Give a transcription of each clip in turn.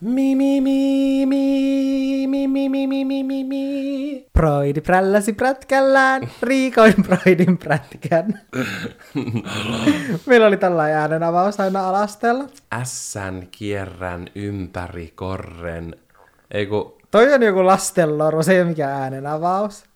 Mi, mi, mi, mi, mi, mi, mi, mi, mi, mi, mi. Broidi prälläsi prätkällään, Riikoin broidin prätkän. Meillä oli tällainen äänenavaus aina alastella. Ässän kierrän ympäri korren. Ei ku... Toi on joku lastenlorvo, se ei ole mikään äänenavaus.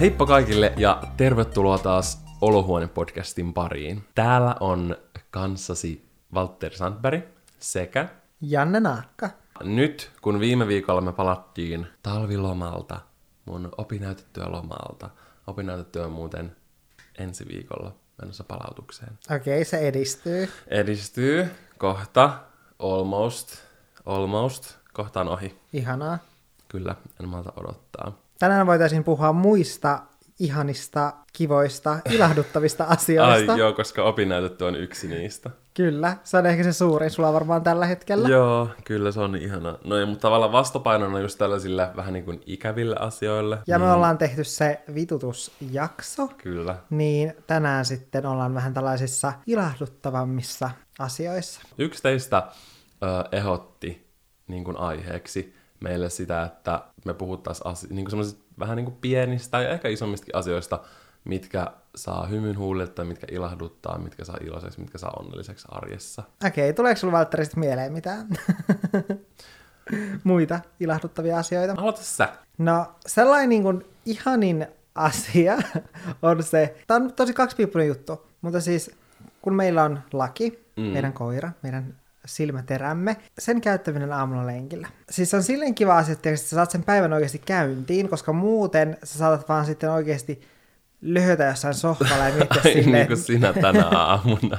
Heippa kaikille ja tervetuloa taas Olohuone-podcastin pariin. Täällä on kanssasi Valtteri Sandberg sekä Janne Naakka. nyt, kun viime viikolla me palattiin talvilomalta, mun opinnäytettyä lomalta, opinnäytettyä on muuten ensi viikolla menossa palautukseen. Okei, se edistyy. Edistyy kohta, almost, almost, kohta on ohi. Ihanaa. Kyllä, en malta odottaa. Tänään voitaisiin puhua muista ihanista, kivoista, ilahduttavista asioista. Ai joo, koska opinnäytetty on yksi niistä. Kyllä, se on ehkä se suurin sulla varmaan tällä hetkellä. Joo, kyllä se on ihana. No ei, mutta tavallaan vastapainona just tällaisille vähän niin kuin ikäville asioille. Ja me ollaan tehty se vitutusjakso, Kyllä. niin tänään sitten ollaan vähän tällaisissa ilahduttavammissa asioissa. Yksi teistä ö, ehdotti niin kuin aiheeksi meille sitä, että me puhuttaisiin asi- niin kuin vähän niin kuin pienistä ja ehkä isommistakin asioista, mitkä saa hymyn huulille tai mitkä ilahduttaa, mitkä saa iloiseksi, mitkä saa onnelliseksi arjessa. Okei, tuleeko sulla Valtteri mieleen mitään muita ilahduttavia asioita? Aloita sä. No, sellainen niin kuin ihanin asia on se, tämä on tosi kaksipiippunen juttu, mutta siis kun meillä on laki, mm. meidän koira, meidän silmäterämme, sen käyttäminen aamulla lenkillä. Siis se on silleen kiva asia, että sä saat sen päivän oikeasti käyntiin, koska muuten sä saatat vaan sitten oikeasti löhötä jossain sohvalla ja miettiä Ai silleen, niin kuin sinä tänä aamuna,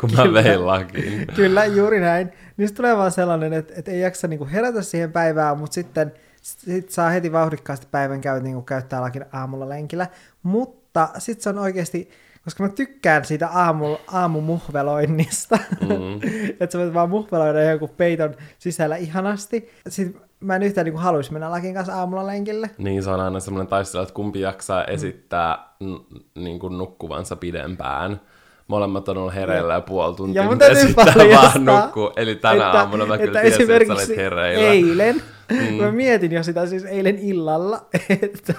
kun mä vein lakiin. Kyllä, juuri näin. Niin sit tulee vaan sellainen, että, että ei jaksa niinku herätä siihen päivään, mutta sitten sit saa heti vauhdikkaasti päivän käy, niinku käyttää lakin aamulla lenkillä. Mutta sitten se on oikeasti, koska mä tykkään siitä aamu, aamumuhveloinnista, mm. että sä voit vaan muhveloida jonkun peiton sisällä ihanasti. Sitten mä en yhtään niinku haluaisi mennä lakin kanssa aamulla lenkille. Niin se on aina semmoinen taistelu, että kumpi jaksaa esittää n- niin kuin nukkuvansa pidempään. Molemmat on ollut hereillä ja puoli tuntia, Ja mun mutta täytyy sitten vaan nukkuu. Eli tänä että, aamuna mä kyllä että tiesin, että sä olet esimerkiksi hereillä. eilen, mm. mä mietin jo sitä siis eilen illalla, että,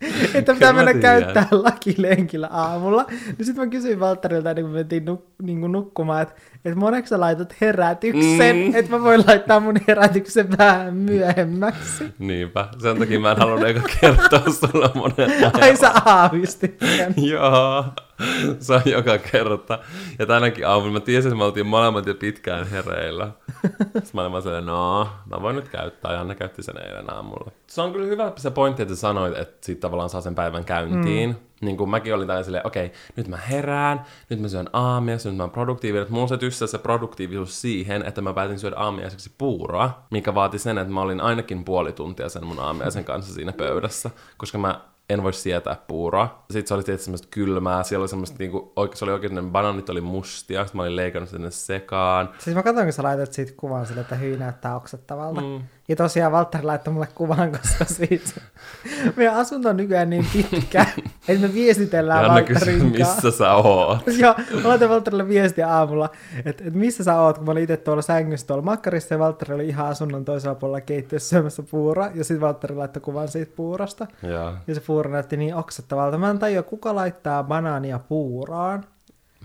että pitää mennä käyttää lakilenkillä aamulla. Niin sitten mä kysyin Valtterilta, ennen kuin me mentiin nuk- niin kuin nukkumaan, että, että moneksi sä laitat herätyksen, Mm. että mä voin laittaa mun herätyksen vähän myöhemmäksi. Niinpä. Sen takia mä en halunnut eka kertoa sulle monen Ai sä aavistit sen. Joo, se on joka kerta. Ja tänäkin aamulla mä tiesin, että me oltiin molemmat jo pitkään hereillä. Sitten mä olin vaan silleen, no, mä voin nyt käyttää. Ja Anne käytti sen eilen aamulla. Se on kyllä hyvä se pointti, että sä sanoit, että siitä tavallaan saa sen päivän käyntiin. Mm. Niin kuin mäkin olin tällä silleen, okei, nyt mä herään, nyt mä syön aamiaisen, nyt mä oon produktiivinen. Mulla on se tyssä se produktiivisuus siihen, että mä päätin syödä aamiaiseksi puuroa, mikä vaati sen, että mä olin ainakin puoli tuntia sen mun aamiaisen kanssa siinä pöydässä, koska mä en voi sietää puuroa. Sitten se oli tietysti semmoista kylmää, siellä oli semmoista niinku, oike, se oli oikein, ne banaanit oli mustia, sitten mä olin leikannut sinne sekaan. Siis mä katsoin, kun sä laitat siitä kuvan sille, että hyi näyttää oksettavalta. Mm. Ja tosiaan Valtteri laittoi mulle kuvan, koska siis meidän asunto on nykyään niin pitkä, että me viestitellään Janne kysyi, Valtterin kanssa. missä sä oot. Joo, mä laitan Valtterille viestiä aamulla, että, että missä sä oot, kun mä olin itse tuolla sängyssä tuolla makkarissa ja Valtteri oli ihan asunnon toisella puolella keittiössä syömässä puuroa ja sitten Valtteri laittoi kuvan siitä puurosta. Joo, Ja se puuro näytti niin oksettavalta. Mä en tajua, kuka laittaa banaania puuroon.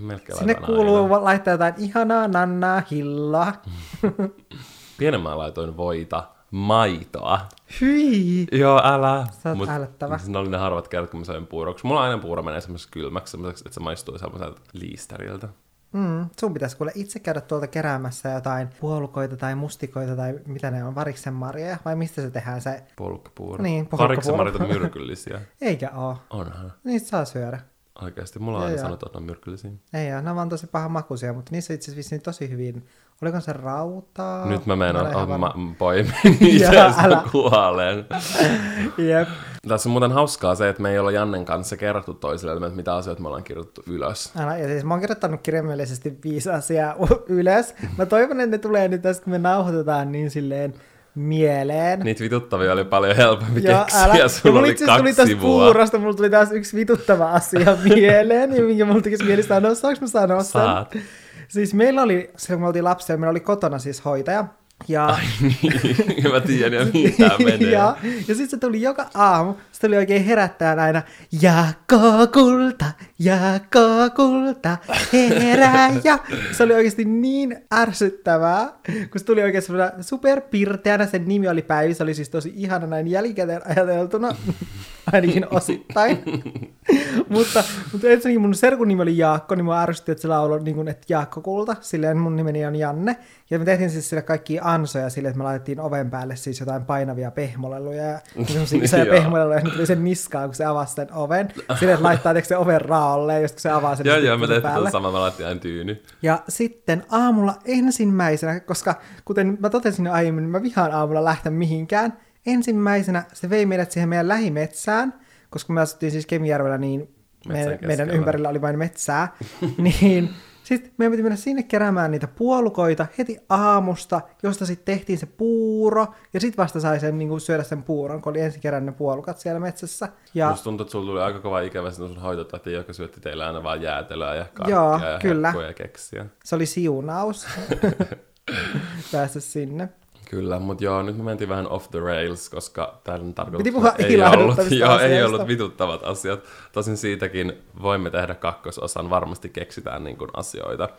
melkein Sinne kuuluu aina. laittaa jotain ihanaa nannaa, hillaa. Pienemmän laitoin voita, maitoa. Hyi! Joo, älä. Sä oot älyttävä. Ne oli ne harvat kerrat, kun mä söin puuroksi. Mulla aina puuro menee semmoisessa kylmäksi, semmoiseksi, että se maistuu semmoiselta liisteriltä. Mm, sun pitäisi kuule itse käydä tuolta keräämässä jotain puolukoita tai mustikoita tai mitä ne on, variksen marjoja, vai mistä se tehdään se? Polkkapuuro. Niin. Pariksen marit on myrkyllisiä. Eikä oo. Onhan. Niistä saa syödä. Oikeasti, mulla on aina sanottu, että ne on myrkyllisiä. Ei oo, ne on vaan tosi paha makuisia, mutta niissä itse asiassa tosi hyvin. Oliko se rautaa? Nyt mä en meinaan, ole ihan oh, varma. mä poimin älä. kuolen. Jep. Tässä on muuten hauskaa se, että me ei olla Jannen kanssa kerrottu toisille, että mitä asioita me ollaan kirjoitettu ylös. Älä, ja siis mä oon kirjoittanut kirjaimellisesti viisi asiaa ylös. Mä toivon, että ne tulee nyt tästä, kun me nauhoitetaan niin silleen mieleen. Niitä vituttavia oli paljon helpompi Joo, keksiä, älä. Ja sulla oli asiassa tuli kaksi tästä sivua. puurosta, mulla tuli taas yksi vituttava asia mieleen, ja minkä mulla tekisi mieli sanoa, saanko mä sanoa sen? Saat. Siis meillä oli, silloin kun me oltiin lapsia, meillä oli kotona siis hoitaja, ja Ai niin, mä tiedän jo mihin tää menee. ja, ja sitten se tuli joka aamu, se tuli oikein herättää aina, Jaakko kulta, Jaakko kulta, herää. Ja se oli oikeasti niin ärsyttävää, kun se tuli oikein semmoinen superpirteänä, sen nimi oli Päivi, se oli siis tosi ihana näin jälkikäteen ajateltuna, ainakin osittain. mutta, mutta ensinnäkin mun serkun nimi oli Jaakko, niin mua ärsytti, että se lauloi niin kuin, että Jaakko kulta, silleen mun nimeni on Janne, ja me tehtiin siis sille kaikki ansoja sille, että me laitettiin oven päälle siis jotain painavia pehmoleluja ja semmosia isoja pehmoleluja, ja tuli sen niskaan, kun se avasi sen oven. Silleen, että laittaa se oven just kun se avaa sen Joo, niin joo, me sitten tehtiin me laitettiin aina tyyny. Ja sitten aamulla ensimmäisenä, koska kuten mä totesin jo aiemmin, mä vihaan aamulla lähteä mihinkään. Ensimmäisenä se vei meidät siihen meidän lähimetsään, koska me asuttiin siis Kemijärvellä, niin me, meidän ympärillä oli vain metsää. niin sitten meidän piti mennä sinne keräämään niitä puolukoita heti aamusta, josta sitten tehtiin se puuro, ja sitten vasta sai sen niin syödä sen puuron, kun oli ensin kerännyt ne puolukat siellä metsässä. Ja Musta tuntuu, että sulla tuli aika kova ikävä sinun sun hoitotäti, joka syötti teille aina vaan jäätelöä ja kaikkea Joo, ja kyllä. ja keksiä. se oli siunaus päästä sinne. Kyllä, mutta joo, nyt me mentiin vähän off the rails, koska tämän tarkoitus ei ollut, joo, ei ollut vituttavat asiat. Tosin siitäkin voimme tehdä kakkososan, varmasti keksitään niin kuin asioita.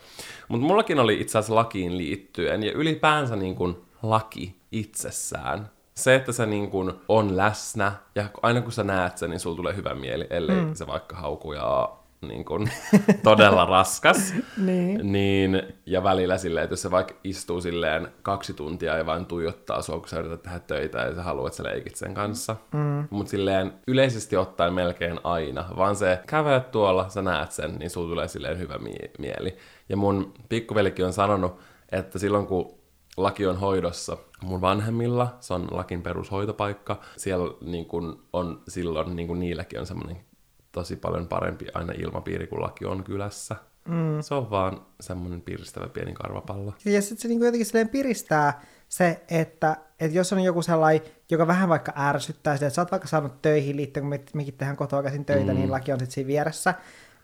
Mutta mullakin oli itse asiassa lakiin liittyen, ja ylipäänsä niin kuin laki itsessään. Se, että se niin kuin on läsnä, ja aina kun sä näet sen, niin sulla tulee hyvä mieli, ellei mm. se vaikka hauku ja niin kuin, todella raskas. Niin. Niin, ja välillä silleen, että jos se vaikka istuu silleen kaksi tuntia ja vain tuijottaa sua, kun sä yrität tehdä töitä ja sä haluat, että sä leikit sen kanssa. Mm. Mutta silleen yleisesti ottaen melkein aina, vaan se kävelet tuolla, sä näet sen, niin sulla tulee silleen hyvä mie- mieli. Ja mun pikkuvelikin on sanonut, että silloin kun laki on hoidossa mun vanhemmilla, se on lakin perushoitopaikka, siellä niin kun on silloin niin kun niilläkin on semmoinen tosi paljon parempi aina ilmapiiri, kun laki on kylässä. Mm. Se on vaan semmoinen piristävä pieni karvapallo. Ja sitten se niinku jotenkin silleen piristää se, että, että jos on joku sellainen, joka vähän vaikka ärsyttää sitä, että sä oot vaikka saanut töihin liittyen, kun me, mekin tehdään kotoa käsin töitä, mm. niin laki on sitten siinä vieressä,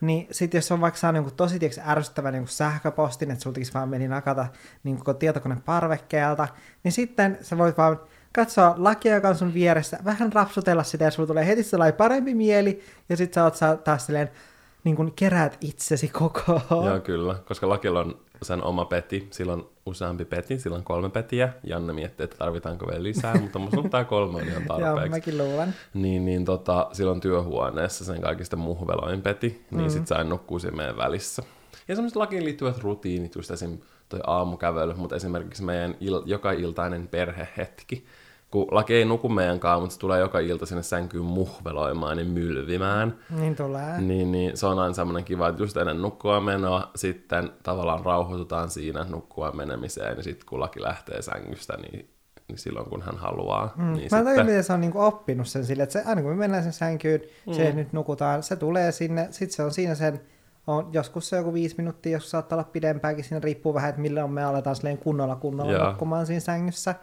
niin sitten jos on vaikka saanut jonkun tosi tiiäks, ärsyttävän jonkun sähköpostin, että sulta vaan meni nakata niin koko tietokone parvekkeelta, niin sitten sä voit vaan katsoa lakia, joka on sun vieressä, vähän rapsutella sitä, ja sulla tulee heti sellainen parempi mieli, ja sitten sä oot saa taas silleen, niin kun keräät itsesi koko. Joo, kyllä, koska lakilla on sen oma peti, sillä on useampi peti, sillä on kolme petiä. Janne miettii, että tarvitaanko vielä lisää, mutta musta on tää kolme on ihan Joo, tarpeeksi. mäkin luulen. Niin, niin tota, silloin työhuoneessa sen kaikista muhveloin peti, niin mm. sit sain nukkuu siinä meidän välissä. Ja semmoiset lakiin liittyvät rutiinit, just esim. toi aamukävely, mutta esimerkiksi meidän il- joka iltainen perhehetki, kun laki ei nuku meidän kanssa, mutta se tulee joka ilta sinne sänkyyn muhveloimaan ja mylvimään. Niin tulee. Niin, niin se on aina semmoinen kiva, että just ennen nukkua menoa, sitten tavallaan rauhoitutaan siinä nukkua menemiseen, ja sitten kun laki lähtee sängystä, niin, niin silloin kun hän haluaa. Mm. Niin Mä sitten, miten se on niinku oppinut sen sille, että se, aina kun me mennään sen sänkyyn, mm. se nyt nukutaan, se tulee sinne, sitten se on siinä sen, on, joskus se on joku viisi minuuttia, joskus saattaa olla pidempäänkin, siinä riippuu vähän, että milloin me aletaan silleen kunnolla kunnolla Joo. nukkumaan siinä sängyssä.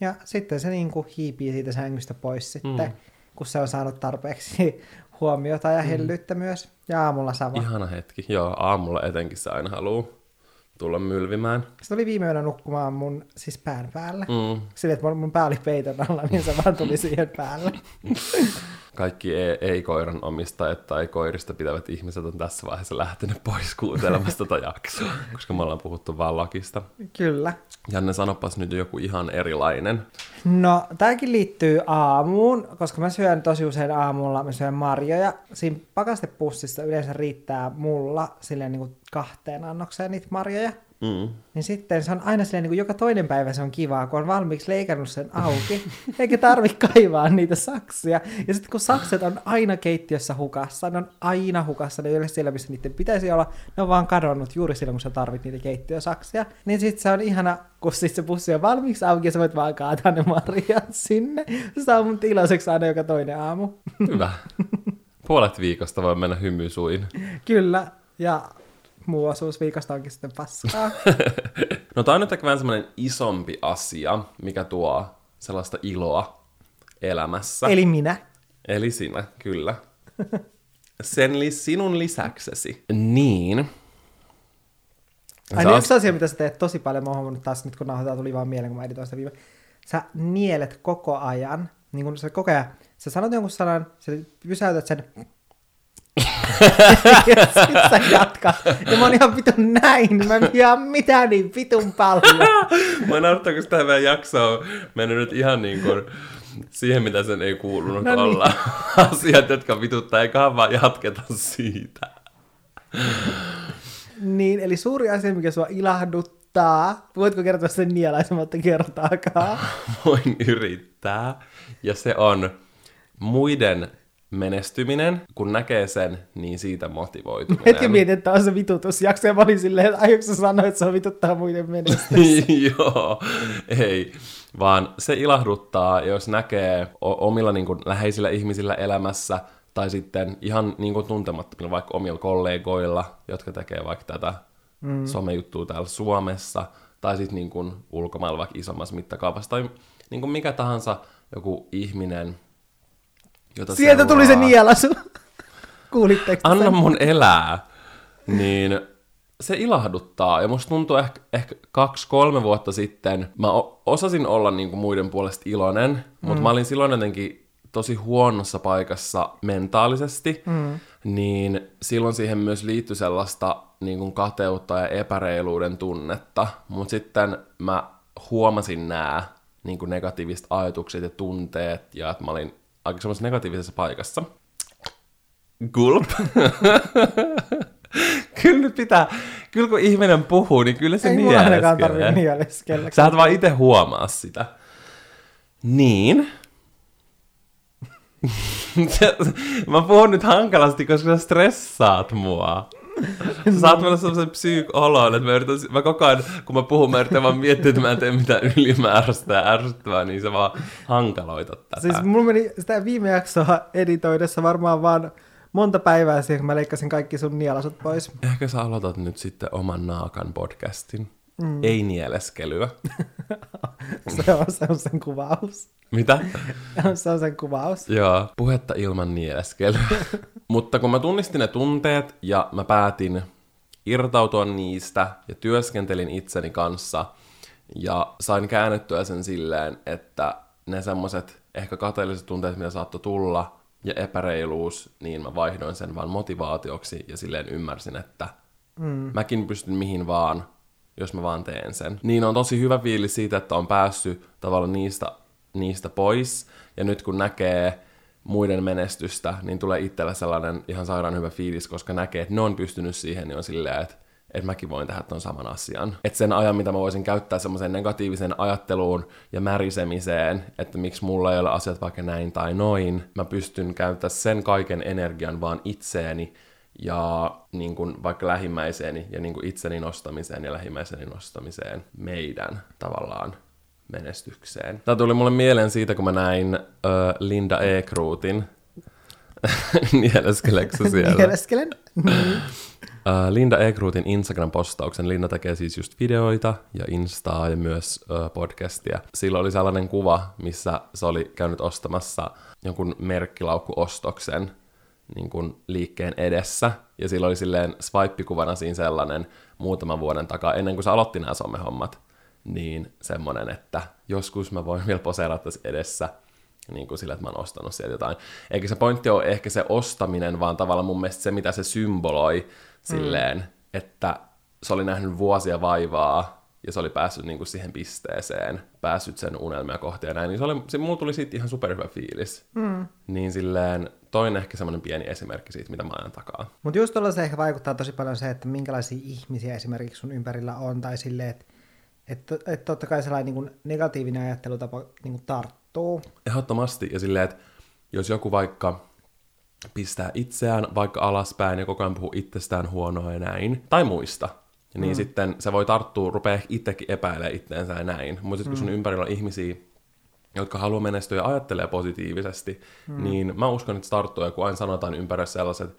Ja sitten se niinku hiipii siitä sängystä pois sitten, mm. kun se on saanut tarpeeksi huomiota ja hellyyttä myös. Ja aamulla sama. ihana hetki. Joo, aamulla etenkin se aina haluaa tulla mylvimään. Se tuli viime yönä nukkumaan mun siis pään päällä. Mm. Silleen, että mun- mun pää oli peiton alla, niin se vaan tuli siihen päälle. Kaikki ei- ei-koiran omistajat tai koirista pitävät ihmiset on tässä vaiheessa lähtenyt pois kuuntelemasta tätä jaksoa, koska me ollaan puhuttu vaan lakista. Kyllä. Janne, sanopas nyt joku ihan erilainen. No, tämäkin liittyy aamuun, koska mä syön tosi usein aamulla, mä syön marjoja. Siinä pakastepussissa yleensä riittää mulla silleen niin kuin kahteen annokseen niitä marjoja. Mm. Niin sitten se on aina silleen, niin kuin joka toinen päivä se on kivaa, kun on valmiiksi leikannut sen auki, eikä tarvi kaivaa niitä saksia. Ja sitten kun sakset on aina keittiössä hukassa, ne on aina hukassa, ne ei ole siellä, missä niiden pitäisi olla, ne on vaan kadonnut juuri silloin, kun sä tarvit niitä keittiösaksia. Niin sitten se on ihana, kun sit se pussi on valmiiksi auki ja sä voit vaan kaataa ne marjat sinne. Se saa mun iloiseksi aina joka toinen aamu. Hyvä. Puolet viikosta voi mennä hymysuin. Kyllä, ja muu osuus viikosta onkin sitten paskaa. No tää on nyt ehkä vähän semmoinen isompi asia, mikä tuo sellaista iloa elämässä. Eli minä. Eli sinä, kyllä. Sen li- sinun lisäksesi. Niin. Ai niin, yksi asia, mitä sä teet tosi paljon, mä oon huomannut taas nyt, kun nauhoitetaan, tuli vaan mieleen, kun mä editoin sitä viime. Sä nielet koko ajan, niin kun sä koko ajan, sä sanot jonkun sanan, sä pysäytät sen, ja sit sä jatkaa. Ja mä oon ihan vitun näin, mä en ihan mitään niin vitun paljon. Mä naurattaa, kun tämä meidän jakso on mennyt nyt ihan niin kuin siihen, mitä sen ei kuulunut No niin. olla. Asiat, jotka vituttaa, eiköhän vaan jatketa siitä. Niin, eli suuri asia, mikä sua ilahduttaa, voitko kertoa sen nielaisematta kertaakaan? Voin yrittää. Ja se on muiden menestyminen, kun näkee sen, niin siitä motivoituminen. Hetken mietin, että on se vitutusjakso, ja mä olin silleen, että aiotko sä sanoa, että se on vituttaa muiden menestys? Joo, ei. Vaan se ilahduttaa, jos näkee omilla niin kuin, läheisillä ihmisillä elämässä, tai sitten ihan niin kuin, tuntemattomilla, vaikka omilla kollegoilla, jotka tekee vaikka tätä mm. somejuttua täällä Suomessa, tai sitten niin kuin, ulkomailla vaikka isommassa mittakaavassa, tai niin kuin, mikä tahansa joku ihminen, jota Sieltä tuli se seuraa. nielasu. Kuulitteko Anna sen? mun elää, niin se ilahduttaa. Ja musta tuntuu ehkä, ehkä kaksi-kolme vuotta sitten, mä osasin olla niinku muiden puolesta iloinen, mm. mutta mä olin silloin jotenkin tosi huonossa paikassa mentaalisesti, mm. niin silloin siihen myös liittyi sellaista niin kuin kateutta ja epäreiluuden tunnetta. Mutta sitten mä huomasin nämä niin kuin negatiiviset ajatukset ja tunteet, ja että mä olin aika semmoisessa negatiivisessa paikassa. Gulp. kyllä nyt pitää, kyllä kun ihminen puhuu, niin kyllä se Ei nieleskelee. nieleskellä. Sä et vaan itse huomaa sitä. Niin. Mä puhun nyt hankalasti, koska sä stressaat mua. Sä saat mulle semmoisen psyyk-olon, että mä, yritän, mä koko ajan, kun mä puhun, mä yritän vaan miettiä, että mä en tee mitään ylimääräistä ja ärsyttävää, niin se vaan hankaloitat tätä. Siis mulla meni sitä viime jaksoa editoidessa varmaan vaan monta päivää siihen, kun mä leikkasin kaikki sun nielasut pois. Ehkä sä aloitat nyt sitten oman naakan podcastin. Mm. Ei nieleskelyä. Se on, se on sen kuvaus. Mitä? Se on sen kuvaus. Joo, puhetta ilman nieleskelyä. Mutta kun mä tunnistin ne tunteet ja mä päätin irtautua niistä ja työskentelin itseni kanssa ja sain käännettyä sen silleen, että ne semmoset ehkä kateelliset tunteet, mitä saattoi tulla ja epäreiluus, niin mä vaihdoin sen vaan motivaatioksi ja silleen ymmärsin, että mm. mäkin pystyn mihin vaan, jos mä vaan teen sen. Niin on tosi hyvä fiilis siitä, että on päässyt tavallaan niistä, niistä pois. Ja nyt kun näkee muiden menestystä, niin tulee itsellä sellainen ihan sairaan hyvä fiilis, koska näkee, että ne on pystynyt siihen, niin on silleen, että että mäkin voin tehdä ton saman asian. Että sen ajan, mitä mä voisin käyttää semmoiseen negatiiviseen ajatteluun ja märisemiseen, että miksi mulla ei ole asiat vaikka näin tai noin, mä pystyn käyttämään sen kaiken energian vaan itseeni ja niin kuin vaikka lähimmäiseeni ja niin kuin itseni nostamiseen ja lähimmäiseni nostamiseen meidän tavallaan menestykseen. Tämä tuli mulle mieleen siitä, kun mä näin ö, Linda Ekruutin. Nieleskeleekö sä siellä? Nieleskelen. Äh, Linda Ekruutin Instagram-postauksen. Linda tekee siis just videoita ja Instaa ja myös äh, podcastia. Silloin oli sellainen kuva, missä se oli käynyt ostamassa jonkun merkkilaukkuostoksen niin kuin liikkeen edessä. Ja silloin oli silleen swipe-kuvana siinä sellainen muutaman vuoden takaa, ennen kuin se aloitti nämä somehommat. Niin semmonen, että joskus mä voin vielä poseerata tässä edessä niin kuin sillä, että mä oon ostanut sieltä jotain. Eikä se pointti ole ehkä se ostaminen, vaan tavallaan mun mielestä se, mitä se symboloi silleen, mm. että se oli nähnyt vuosia vaivaa ja se oli päässyt niin kuin siihen pisteeseen, päässyt sen unelmia kohti ja näin, niin se oli, se, mulla tuli siitä ihan superhyvä fiilis. Mm. Niin silleen, toin ehkä semmoinen pieni esimerkki siitä, mitä mä ajan takaa. Mutta just tuolla se ehkä vaikuttaa tosi paljon se, että minkälaisia ihmisiä esimerkiksi sun ympärillä on, tai silleen, että et, et totta kai sellainen niin negatiivinen ajattelutapa niin tarttuu. Ehdottomasti, ja silleen, että jos joku vaikka pistää itseään vaikka alaspäin ja koko ajan puhuu itsestään huonoa ja näin, tai muista, niin mm. sitten se voi tarttua, rupeaa itsekin epäilemään itteensä ja näin. Mutta mm. kun sun ympärillä on ihmisiä, jotka haluaa menestyä ja ajattelee positiivisesti, mm. niin mä uskon, että se tarttuu, ja kun aina sanotaan ympärillä sellaiset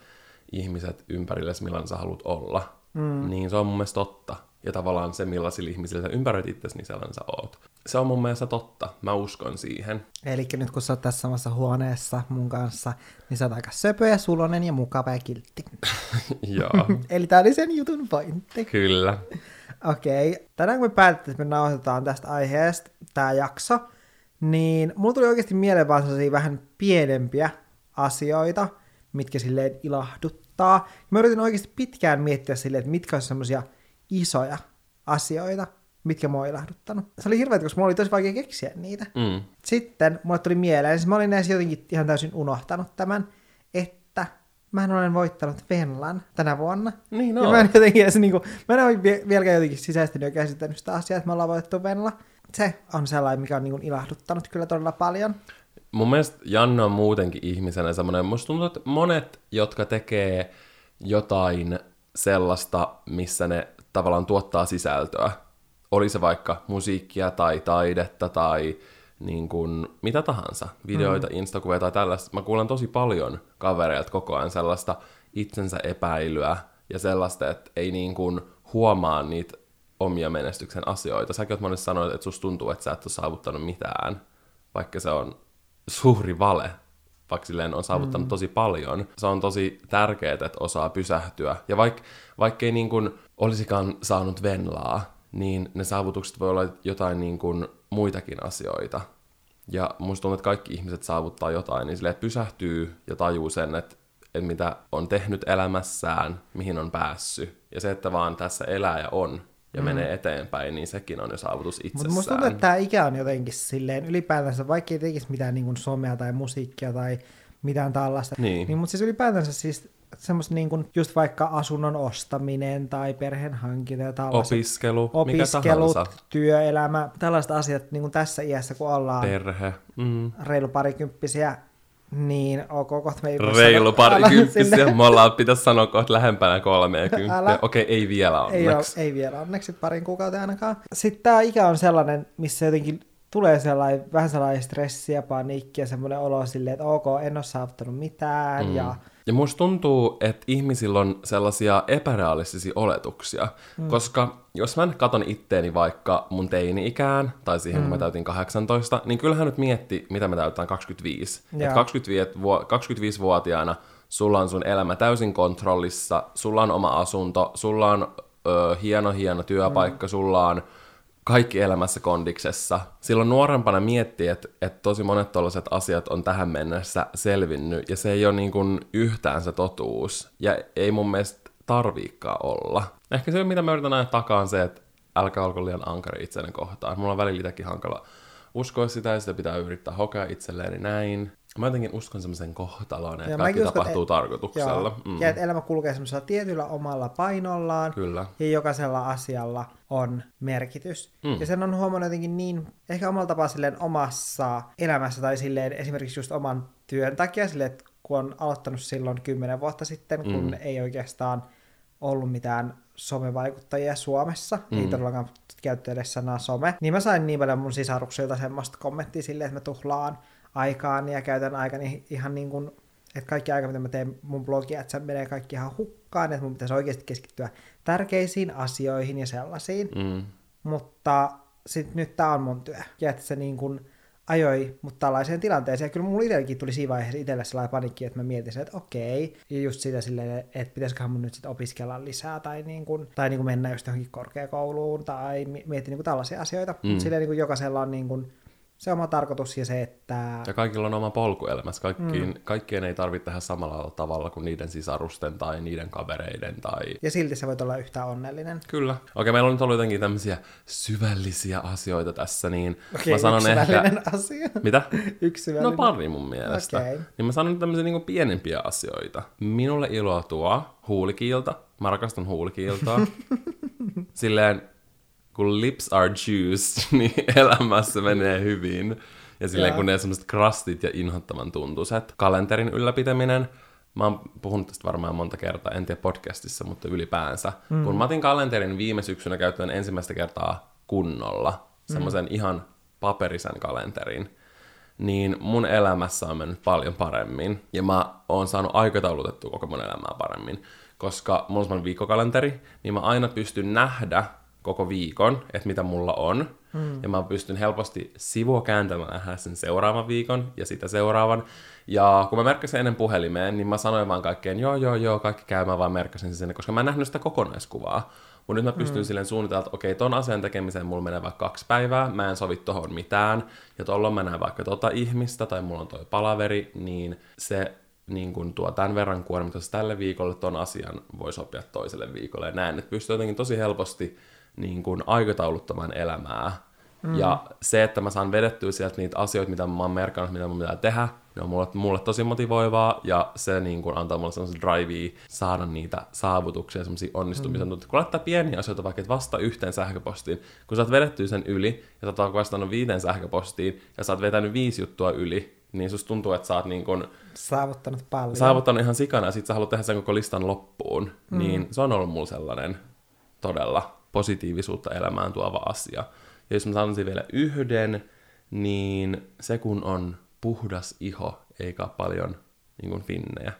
ihmiset ympärille, millainen sä haluat olla, mm. niin se on mun mielestä totta. Ja tavallaan se, millaisilla ihmisillä sä ympäröit itsesi, niin sellainen sä oot. Se on mun mielestä totta. Mä uskon siihen. Eli nyt kun sä oot tässä samassa huoneessa mun kanssa, niin sä oot aika söpö ja sulonen ja mukava ja kiltti. Joo, Eli tää oli sen jutun pointti. kyllä. Okei, okay. tänään kun me päätettiin, että me nauhoitetaan tästä aiheesta tämä jakso, niin mulla tuli oikeasti mieleen vaan sellaisia vähän pienempiä asioita, mitkä silleen ilahduttaa. Mä yritin oikeasti pitkään miettiä silleen, että mitkä on semmoisia isoja asioita, mitkä mua on ilahduttanut. Se oli hirveä, koska mulla oli tosi vaikea keksiä niitä. Mm. Sitten mulle tuli mieleen, siis mä olin näissä jotenkin ihan täysin unohtanut tämän, että mä olen voittanut Venlan tänä vuonna. Niin Ja on. mä en jotenkin edes niinku, mä en ole vie- vieläkään jotenkin sisäistänyt ja käsittänyt sitä asiaa, että me ollaan voitettu Venla. Se on sellainen, mikä on niinku ilahduttanut kyllä todella paljon. Mun mielestä Janne on muutenkin ihmisenä semmoinen, musta tuntuu, että monet, jotka tekee jotain sellaista, missä ne tavallaan tuottaa sisältöä, oli se vaikka musiikkia tai taidetta tai niin kuin mitä tahansa, videoita, mm. instakuvia tai tällaista. Mä kuulen tosi paljon kavereilta koko ajan sellaista itsensä epäilyä ja sellaista, että ei niin kuin huomaa niitä omia menestyksen asioita. Säkin oot monesti sanonut, että susta tuntuu, että sä et ole saavuttanut mitään, vaikka se on suuri vale, vaikka silleen on saavuttanut mm. tosi paljon. Se on tosi tärkeää, että osaa pysähtyä. Ja vaikka vaikka ei niin kuin olisikaan saanut venlaa, niin ne saavutukset voi olla jotain niin kuin muitakin asioita. Ja musta tuntuu, että kaikki ihmiset saavuttaa jotain, niin silleen, pysähtyy ja tajuu sen, että, että mitä on tehnyt elämässään, mihin on päässyt. Ja se, että vaan tässä elää ja on ja mm. menee eteenpäin, niin sekin on jo saavutus Mutta itsessään. musta tuntuu, että tämä ikä on jotenkin silleen ylipäätänsä, vaikka ei tekisi mitään niin kuin somea tai musiikkia tai mitään tällaista. Niin. niin mutta siis ylipäätänsä siis semmoista niin kuin just vaikka asunnon ostaminen tai perheen hankinta ja tällaiset. Opiskelu, mikä opiskelut, tahansa. työelämä, tällaiset asiat niin kuin tässä iässä, kun ollaan Perhe. Mm. reilu parikymppisiä, niin ok, kohta me ei Reilu parikymppisiä. Me ollaan, pitäisi sanoa kohta lähempänä kolmea Älä. Okei, ei vielä Ei, ole, onneksi. ei vielä onneksi parin kuukautta ainakaan. Sitten tämä ikä on sellainen, missä jotenkin tulee sellainen, vähän sellainen stressi ja paniikki ja semmoinen olo silleen, että ok, en ole saavuttanut mitään mm. ja Ja musta tuntuu, että ihmisillä on sellaisia epärealistisia oletuksia, mm. koska jos mä nyt katon itteeni vaikka mun teini-ikään, tai siihen mm. kun mä täytin 18, niin kyllähän nyt mietti, mitä mä täytän 25. Joo. Et 25, vuo- 25-vuotiaana sulla on sun elämä täysin kontrollissa, sulla on oma asunto, sulla on ö, hieno hieno työpaikka, mm. sulla on kaikki elämässä kondiksessa. Silloin nuorempana miettii, että, että tosi monet tällaiset asiat on tähän mennessä selvinnyt, ja se ei ole niin kuin yhtään se totuus. Ja ei mun mielestä tarviikaan olla. Ehkä se, mitä mä yritän aina takaa, on se, että älkää olko liian ankari itsenne kohtaan. Mulla on välillä itsekin hankala uskoa sitä, ja sitä pitää yrittää hokea itselleeni näin. Mä jotenkin uskon semmoisen kohtaloon, että Ja kaikki uskon, tapahtuu että- tarkoituksella. Joo, Mm. ja että elämä kulkee semmoisella tietyllä omalla painollaan, Kyllä. ja jokaisella asialla on merkitys. Mm. Ja sen on huomannut jotenkin niin, ehkä omalla tapaa silleen omassa elämässä, tai silleen esimerkiksi just oman työn takia, silleen, että kun on aloittanut silloin kymmenen vuotta sitten, kun Mm. ei oikeastaan ollut mitään somevaikuttajia Suomessa, mm. ei todellakaan käytetty edes sanaa some, niin mä sain niin paljon mun sisaruksilta semmoista kommenttia silleen, että mä tuhlaan aikaani ja käytän aikani ihan niin kuin, että kaikki aika, mitä mä teen mun blogia, että se menee kaikki ihan hukkaan, että mun pitäisi oikeasti keskittyä tärkeisiin asioihin ja sellaisiin, Mm. mutta sit nyt tää on mun työ. Ja että se niin kuin ajoi mut tällaiseen tilanteeseen. Ja kyllä mulla itselläkin tuli siinä vaiheessa itselle sellainen panikki, että mä mietin, sen, että okei. Ja just sitä silleen, että pitäisiköhän mun nyt sit opiskella lisää tai, niin kuin, tai niin kuin mennä just johonkin korkeakouluun tai mi- mietin niin kuin tällaisia asioita. Mm. Silleen niin kuin jokaisella on niin kuin se oma tarkoitus ja se, että... Ja kaikilla on oma polku elämässä. Kaikkiin, mm. Kaikkien ei tarvitse tehdä samalla tavalla kuin niiden sisarusten tai niiden kavereiden tai... Ja silti sä voit olla yhtä onnellinen. Kyllä. Okei, meillä on nyt ollut jotenkin tämmöisiä syvällisiä asioita tässä, niin Okei, mä sanon ehkä... asia. Mitä? Yksi No pari mun mielestä. Okei. Niin mä sanon tämmöisiä niin pienempiä asioita. Minulle iloa tuo huulikiilta. Mä rakastan huulikiiltoa. Silleen, kun lips are juiced, niin elämässä menee hyvin. Ja silleen, Joo. kun ne semmoiset krastit ja inhottavan tuntuiset. Kalenterin ylläpitäminen. Mä oon puhunut tästä varmaan monta kertaa, en tiedä podcastissa, mutta ylipäänsä. Mm. Kun mä otin kalenterin viime syksynä käyttöön ensimmäistä kertaa kunnolla, semmoisen mm. ihan paperisen kalenterin, niin mun elämässä on mennyt paljon paremmin. Ja mä oon saanut aikataulutettua koko mun elämää paremmin. Koska mulla on viikkokalenteri, niin mä aina pystyn nähdä koko viikon, että mitä mulla on. Mm. Ja mä pystyn helposti sivua kääntämään sen seuraavan viikon ja sitä seuraavan. Ja kun mä merkkasin ennen puhelimeen, niin mä sanoin vaan kaikkeen, joo, joo, joo, kaikki käy, mä vaan merkkasin sen sinne, koska mä en nähnyt sitä kokonaiskuvaa. Mutta nyt mä pystyn mm. silleen suunnitella, että okei, ton asian tekemiseen mulla menee vaikka kaksi päivää, mä en sovi tohon mitään, ja tuolloin mä näen vaikka tota ihmistä, tai mulla on toi palaveri, niin se niin kun tuo tämän verran kuormitus tälle viikolle, ton asian voi sopia toiselle viikolle, ja näin, että pystyy jotenkin tosi helposti niin kun aikatauluttamaan elämää, Mm. Ja se, että mä saan vedettyä sieltä niitä asioita, mitä mä oon merkannut, mitä mun pitää tehdä, ne on mulle, mulle tosi motivoivaa, ja se niin kuin antaa mulle sellaisen drivea saada niitä saavutuksia, sellaisia onnistumisen mm. Kun laittaa pieniä asioita vaikka vasta yhteen sähköpostiin, kun sä oot vedettyä sen yli, ja sä oot vastannut viiteen sähköpostiin, ja sä oot vetänyt viisi juttua yli, niin susta tuntuu, että sä oot niin kun saavuttanut paljon. Saavuttanut ihan sikana, ja sit sä haluat tehdä sen koko listan loppuun. Mm. Niin se on ollut mulla sellainen todella positiivisuutta elämään tuova asia. Ja jos mä sanoisin vielä yhden, niin se kun on puhdas iho, eikä paljon niin kuin finnejä.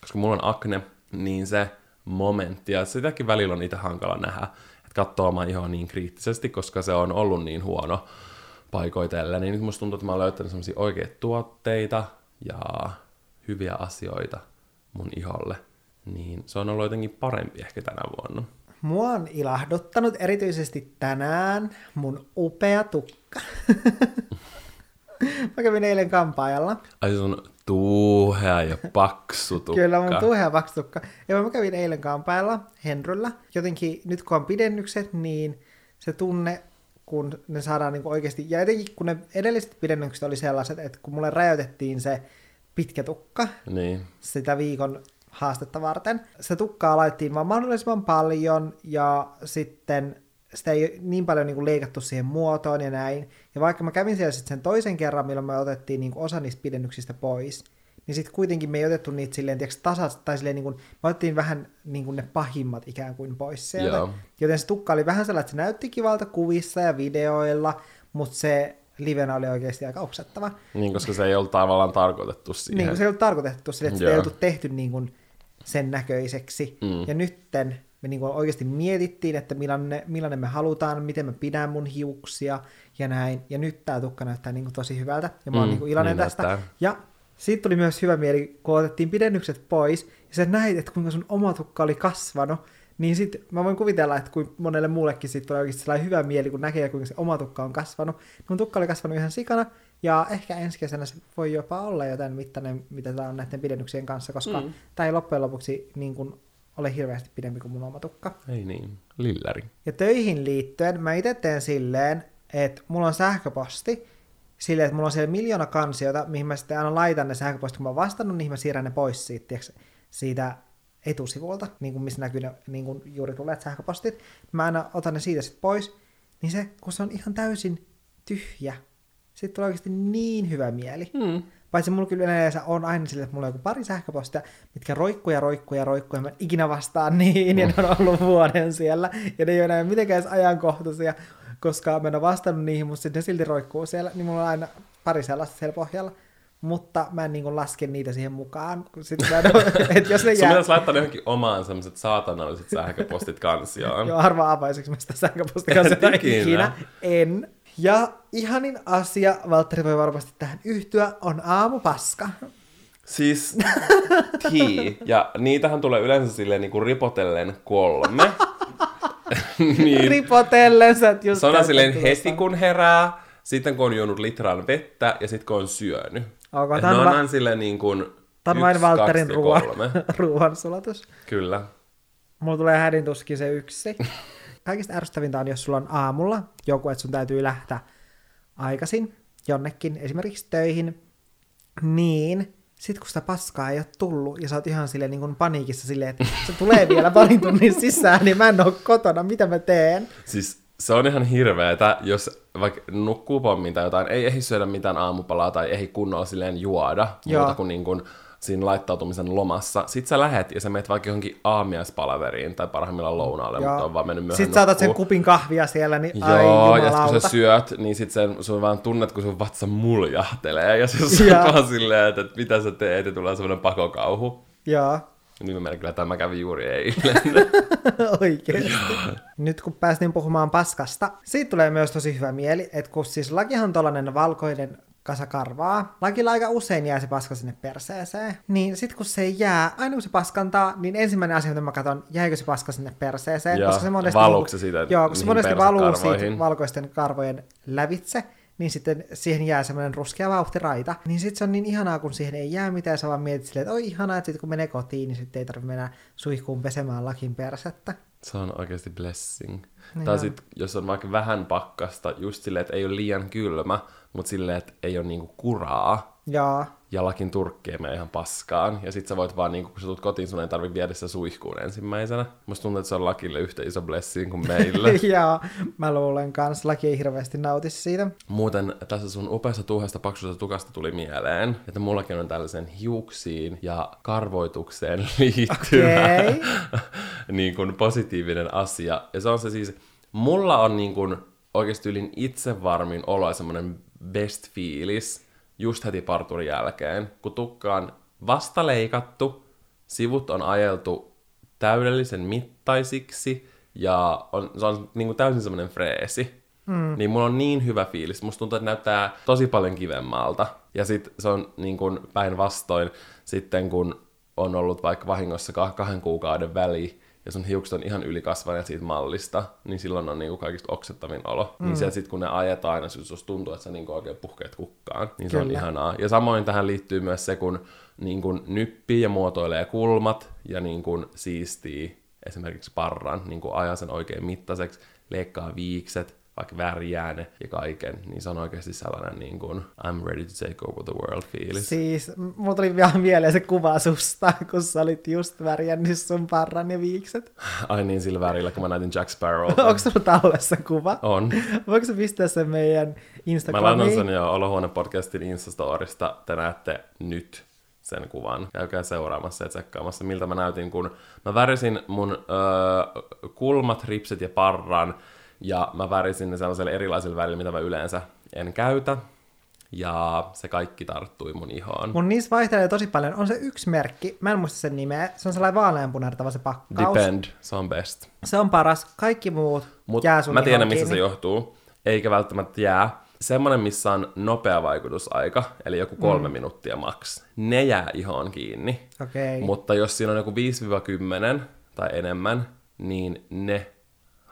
Koska mulla on akne, niin se momentti, ja sitäkin välillä on itse hankala nähdä, että katsoo omaa ihoa niin kriittisesti, koska se on ollut niin huono paikoitelle, niin nyt musta tuntuu, että mä oon löytänyt sellaisia oikeita tuotteita ja hyviä asioita mun iholle, niin se on ollut jotenkin parempi ehkä tänä vuonna. Mua on ilahduttanut erityisesti tänään mun upea tukka. mä kävin eilen kampaajalla. Ai se on tuuhea ja paksu tukka. Kyllä, mun tuuhea paksu tukka. Ja mä kävin eilen kampaajalla Henryllä. Jotenkin nyt kun on pidennykset, niin se tunne, kun ne saadaan niin oikeasti, ja etenkin kun ne edelliset pidennykset oli sellaiset, että kun mulle rajoitettiin se pitkä tukka niin. sitä viikon haastetta varten. Se tukkaa laitettiin vaan mahdollisimman paljon ja sitten sitä ei niin paljon niin kuin leikattu siihen muotoon ja näin. Ja vaikka mä kävin siellä sitten sen toisen kerran, milloin me otettiin niin kuin osa niistä pidennyksistä pois, niin sitten kuitenkin me ei otettu niitä silleen, tiiäks, tasas, tai silleen niin kuin, me otettiin vähän niin kuin ne pahimmat ikään kuin pois sieltä. Joo. Joten se tukka oli vähän sellainen, että se näytti kivalta kuvissa ja videoilla, mutta se livenä oli oikeasti aika oksettava. Niin, koska se ei ollut tavallaan tarkoitettu siihen. Niin, se ei ollut tarkoitettu sille, että sitä ei ollut tehty niin kuin sen näköiseksi. Mm. Ja nytten me niin oikeasti mietittiin, että millainen, millainen me halutaan, miten mä pidän mun hiuksia ja näin. Ja nyt tää tukka näyttää niin kuin tosi hyvältä ja mä oon mm, niin iloinen niin tästä. Näyttää. Ja siitä tuli myös hyvä mieli, kun otettiin pidennykset pois ja sä näit, että kuinka sun oma tukka oli kasvanut. Niin sit mä voin kuvitella, että kuin monelle muullekin siitä tulee oikeasti sellainen hyvä mieli, kun näkee, kuinka se oma tukka on kasvanut. Mun tukka oli kasvanut ihan sikana, ja ehkä ensi kesänä se voi jopa olla jo tämän mittainen, mitä tämä on näiden pidennyksien kanssa, koska mm. tämä ei loppujen lopuksi niin kuin, ole hirveästi pidempi kuin mun oma tukka. Ei niin, lilläri. Ja töihin liittyen mä itse teen silleen, että mulla on sähköposti, silleen, että mulla on siellä miljoona kansiota, mihin mä sitten aina laitan ne sähköpostit, kun mä oon vastannut, niin mä siirrän ne pois siitä, tiiäks, siitä etusivulta, niin kuin missä näkyy ne niin kuin juuri tulleet sähköpostit. Mä aina otan ne siitä sitten pois, niin se, kun se on ihan täysin tyhjä, sitten tulee oikeasti niin hyvä mieli. Mm. Paitsi mulla kyllä yleensä on aina sille, että mulla on joku pari sähköpostia, mitkä roikkuja, roikkuja, roikkuja, mä ikinä vastaan niin, ja ne on ollut vuoden siellä, ja ne ei ole enää mitenkään edes ajankohtaisia, koska mä en ole vastannut niihin, mutta sitten ne silti roikkuu siellä, niin mulla on aina pari sellaista siellä pohjalla mutta mä en niin laske niitä siihen mukaan. Kun sit mä en et jos ne jää... Sun pitäisi laittaa johonkin omaan sellaiset saatanalliset sähköpostit kansioon. Joo, arvaa avaiseksi mä sitä sähköpostia ikinä. En. Ja ihanin asia, Valtteri voi varmasti tähän yhtyä, on aamupaska. Siis tea. Ja niitähän tulee yleensä silleen niin kuin ripotellen kolme. niin. Ripotellen, sä just Se on silleen heti kun herää, sitten kun on juonut litran vettä ja sitten kun on syönyt. Okay, ne on va- silleen niin kuin Tämä on vain ruoan, ruoansulatus. Kyllä. Mulla tulee hädin tuskin se yksi kaikista ärsyttävintä on, jos sulla on aamulla joku, että sun täytyy lähteä aikaisin jonnekin, esimerkiksi töihin, niin sit kun sitä paskaa ei ole tullut ja sä oot ihan silleen niin kuin paniikissa silleen, että se tulee vielä parin tunnin sisään, niin mä en ole kotona, mitä mä teen? Siis se on ihan hirveetä, jos vaikka nukkuu pommin tai jotain, ei ehdi syödä mitään aamupalaa tai ei kunnolla silleen juoda, Joo. muuta kuin, niin kuin siinä laittautumisen lomassa. Sitten sä lähet ja sä meet vaikka johonkin aamiaispalaveriin tai parhaimmillaan lounaalle, Joo. mutta on vaan mennyt myöhemmin Sitten saatat sen kupin kahvia siellä, niin Joo, ai ja kun sä syöt, niin sit sen, sun vaan tunnet, kun sun vatsa muljahtelee ja se on vaan silleen, että, että mitä sä teet ja tulee semmoinen pakokauhu. Joo. Nimimerkillä tämä kävi juuri eilen. Oikeesti. Nyt kun päästiin puhumaan paskasta, siitä tulee myös tosi hyvä mieli, että kun siis lakihan on tollanen valkoinen kasa karvaa. Lakilla aika usein jää se paska sinne perseeseen. Niin sit kun se ei jää, aina kun se paskantaa, niin ensimmäinen asia, mitä mä katson, jäikö se paska sinne perseeseen. Joo, koska se monesti, valuuko se siitä Joo, kun se monesti valuu siitä valkoisten karvojen lävitse, niin sitten siihen jää semmoinen ruskea vauhtiraita. Niin sitten se on niin ihanaa, kun siihen ei jää mitään, sä vaan mietit silleen, että oi ihanaa, että sit kun menee kotiin, niin sitten ei tarvitse mennä suihkuun pesemään lakin persettä. Se on oikeasti blessing. Niin tai on. sit, jos on vaikka vähän pakkasta, just silleen, että ei ole liian kylmä, mutta silleen, että ei ole niinku kuraa, Joo. ja lakin turkki ei mene ihan paskaan. Ja sit sä voit vaan, niinku, kun sä tulet kotiin, sun ei tarvi viedä sitä suihkuun ensimmäisenä. Musta tuntuu, että se on lakille yhtä iso blessing kuin meille. Joo, mä luulen kans. Laki ei hirveästi nautisi siitä. Muuten tässä sun upeasta tuhesta paksusta tukasta tuli mieleen, että mullakin on tällaisen hiuksiin ja karvoitukseen liittyvä Okei. niin kuin positiivinen asia. Ja se on se siis, mulla on niin kuin oikeasti ylin itsevarmin olo ja semmoinen best fiilis just heti parturin jälkeen, kun tukka on vasta leikattu, sivut on ajeltu täydellisen mittaisiksi ja on, se on niin kuin täysin semmoinen freesi. Mm. Niin mulla on niin hyvä fiilis. Musta tuntuu, että näyttää tosi paljon kivemmalta. Ja sit se on niin kuin päinvastoin sitten, kun on ollut vaikka vahingossa kah- kahden kuukauden väli, ja sun hiukset on ihan ylikasvaneet siitä mallista, niin silloin on niinku kaikista oksettavin olo. Mm. Niin se, sitten kun ne ajetaan aina, jos susta tuntuu, että sä niinku oikein puhkeet kukkaan, niin se on Kyllä. ihanaa. Ja samoin tähän liittyy myös se, kun niinku nyppii ja muotoilee kulmat ja niinku siistii esimerkiksi parran, niinku ajaa sen oikein mittaiseksi, leikkaa viikset, vaikka värjää ne ja kaiken, niin se on oikeasti sellainen niin kuin I'm ready to take over the world fiilis. Siis, mulla tuli vielä mieleen se kuva susta, kun sä olit just värjännyt sun parran ja viikset. Ai niin, sillä värillä, kun mä näytin Jack Sparrow. Onko sulla tallessa kuva? On. Voiko sä pistää sen meidän Mä Instagramiin? laitan sen jo Olohuone-podcastin Instastorista. Te näette nyt sen kuvan. Käykää seuraamassa ja tsekkaamassa, miltä mä näytin, kun mä värisin mun öö, kulmat, ripset ja parran, ja mä värisin ne sellaisella erilaisella värillä, mitä mä yleensä en käytä. Ja se kaikki tarttui mun ihoon. Mun niissä vaihtelee tosi paljon. On se yksi merkki, mä en muista sen nimeä. Se on sellainen vaaleanpunertava se pakkaus. Depend, se on best. Se on paras. Kaikki muut Mut jää sun mä tiedän, mistä se johtuu. Eikä välttämättä jää. Semmonen, missä on nopea vaikutusaika, eli joku kolme mm. minuuttia maks, ne jää ihoon kiinni. Okei. Mutta jos siinä on joku 5-10 tai enemmän, niin ne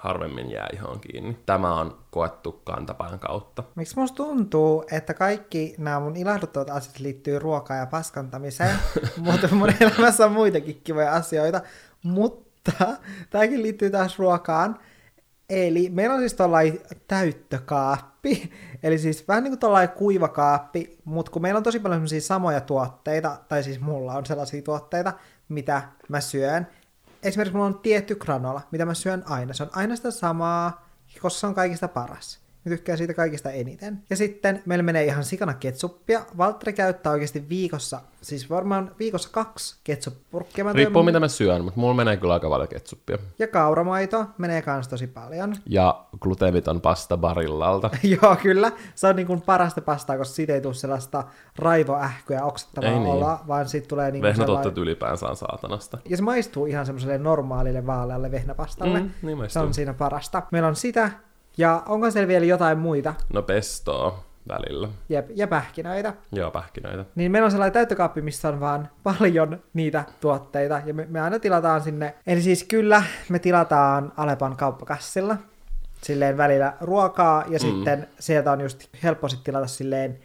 harvemmin jää ihoon kiinni. Tämä on koettu kantapään kautta. Miksi musta tuntuu, että kaikki nämä mun ilahduttavat asiat liittyy ruokaan ja paskantamiseen, mutta mun elämässä on muitakin kivoja asioita, mutta tämäkin liittyy taas ruokaan. Eli meillä on siis tollain täyttökaappi, eli siis vähän niin kuin tollain kuivakaappi, mutta kun meillä on tosi paljon samoja tuotteita, tai siis mulla on sellaisia tuotteita, mitä mä syön. Esimerkiksi mulla on tietty granola, mitä mä syön aina. Se on aina sitä samaa, koska se on kaikista paras. Mä tykkään siitä kaikista eniten. Ja sitten meillä menee ihan sikana ketsuppia. Valtteri käyttää oikeasti viikossa, siis varmaan viikossa kaksi ketsuppurkkia. Mä Riippuu mitä mä syön, mutta mulla menee kyllä aika paljon ketsuppia. Ja kauramaito menee kans tosi paljon. Ja gluteeniton pasta barillalta. Joo, kyllä. Se on niin kuin parasta pastaa, koska siitä ei tule sellaista raivoähkyä oksettavaa Ei niin. olla, vaan siitä tulee niin kuin Vehnätuotteet ylipäänsä on saatanasta. Ja se maistuu ihan semmoiselle normaalille vaalealle vehnäpastalle. Mm, niin se on siinä parasta. Meillä on sitä, ja onko siellä vielä jotain muita? No pestoa välillä. Jep, ja pähkinöitä. Joo, pähkinöitä. Niin meillä on sellainen täyttökaappi, missä on vaan paljon niitä tuotteita, ja me, me aina tilataan sinne. Eli siis kyllä, me tilataan Alepan kauppakassilla silleen välillä ruokaa, ja mm. sitten sieltä on just helppo sit tilata silleen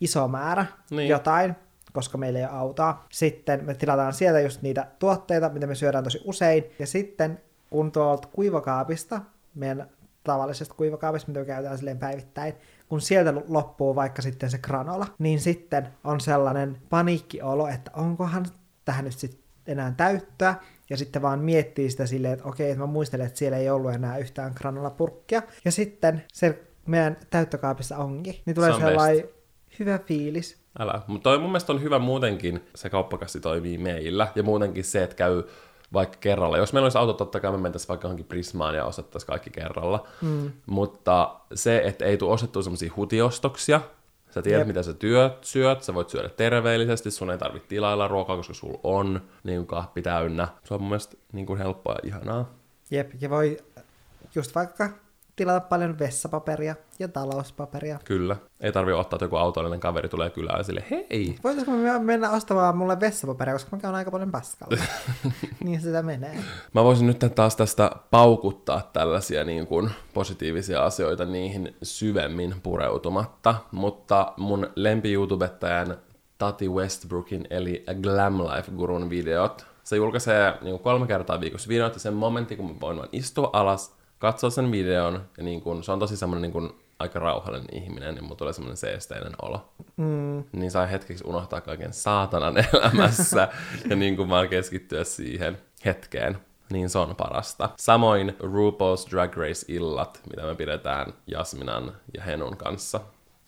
iso määrä Niin. jotain, koska meillä ei ole autoa. Sitten me tilataan sieltä just niitä tuotteita, mitä me syödään tosi usein, ja sitten kun tuolta kuivakaapista, meidän tavallisesta kuivakaapista, mitä me käytetään silleen päivittäin, kun sieltä loppuu vaikka sitten se granola, niin sitten on sellainen paniikkiolo, että onkohan tähän nyt sitten enää täyttöä, ja sitten vaan miettii sitä silleen, että okei, että mä muistelen, että siellä ei ollut enää yhtään granolapurkkia, ja sitten se meidän täyttökaapissa onkin, niin tulee Se on sellainen hyvä fiilis. Älä. Mutta mun mielestä on hyvä muutenkin, se kauppakassi toimii meillä, ja muutenkin se, että käy vaikka kerralla. Jos meillä olisi auto, totta kai me mentäisiin vaikka johonkin Prismaan ja ostettaisiin kaikki kerralla. Mm. Mutta se, että ei tule ostettua semmoisia hutiostoksia, Sä tiedät, Jep. mitä sä työt, syöt, sä voit syödä terveellisesti, sun ei tarvitse tilailla ruokaa, koska sulla on niin kahvi täynnä. Se on mun mielestä niin kuin helppoa ja ihanaa. Jep, ja voi just vaikka tilata paljon vessapaperia ja talouspaperia. Kyllä. Ei tarvi ottaa, että joku autollinen kaveri tulee kylään ja sille, hei, Voitaisko me mennä ostamaan mulle vessapaperia, koska mä käyn aika paljon paskalla. niin sitä menee. Mä voisin nyt taas tästä paukuttaa tällaisia niin kuin positiivisia asioita niihin syvemmin pureutumatta, mutta mun lempi-YouTubettajan Tati Westbrookin eli Glam Life Gurun videot, se julkaisee niin kuin kolme kertaa viikossa videot ja sen momentti, kun mä voin vaan istua alas, katsoa sen videon ja niin kuin, se on tosi semmoinen niin kuin, aika rauhallinen ihminen ja mulla tulee semmoinen seesteinen olo. Mm. Niin sai hetkeksi unohtaa kaiken saatanan elämässä ja niin kuin vaan keskittyä siihen hetkeen. Niin se on parasta. Samoin RuPaul's Drag Race-illat, mitä me pidetään Jasminan ja Henun kanssa,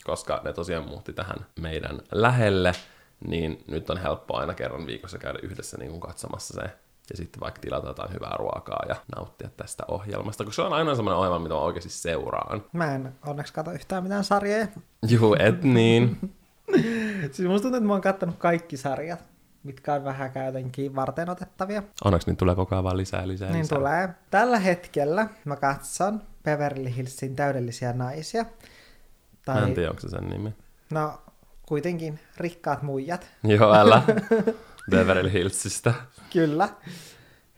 koska ne tosiaan muutti tähän meidän lähelle, niin nyt on helppo aina kerran viikossa käydä yhdessä niin kuin katsomassa se ja sitten vaikka tilata jotain hyvää ruokaa ja nauttia tästä ohjelmasta, koska se on aina semmoinen ohjelma, mitä mä oikeasti seuraan. Mä en onneksi katso yhtään mitään sarjoja. Juu, et niin. Siis musta tuntuu, että mä oon kattonut kaikki sarjat, mitkä on vähän käytänkin varten otettavia. Onneksi niin tulee koko ajan vaan lisää, lisää, Niin lisää. tulee. Tällä hetkellä mä katson Beverly Hillsin täydellisiä naisia. Mä en tiedä, onko se sen nimi. No, kuitenkin rikkaat muijat. Joo, älä. Beverly Hillsistä. Kyllä.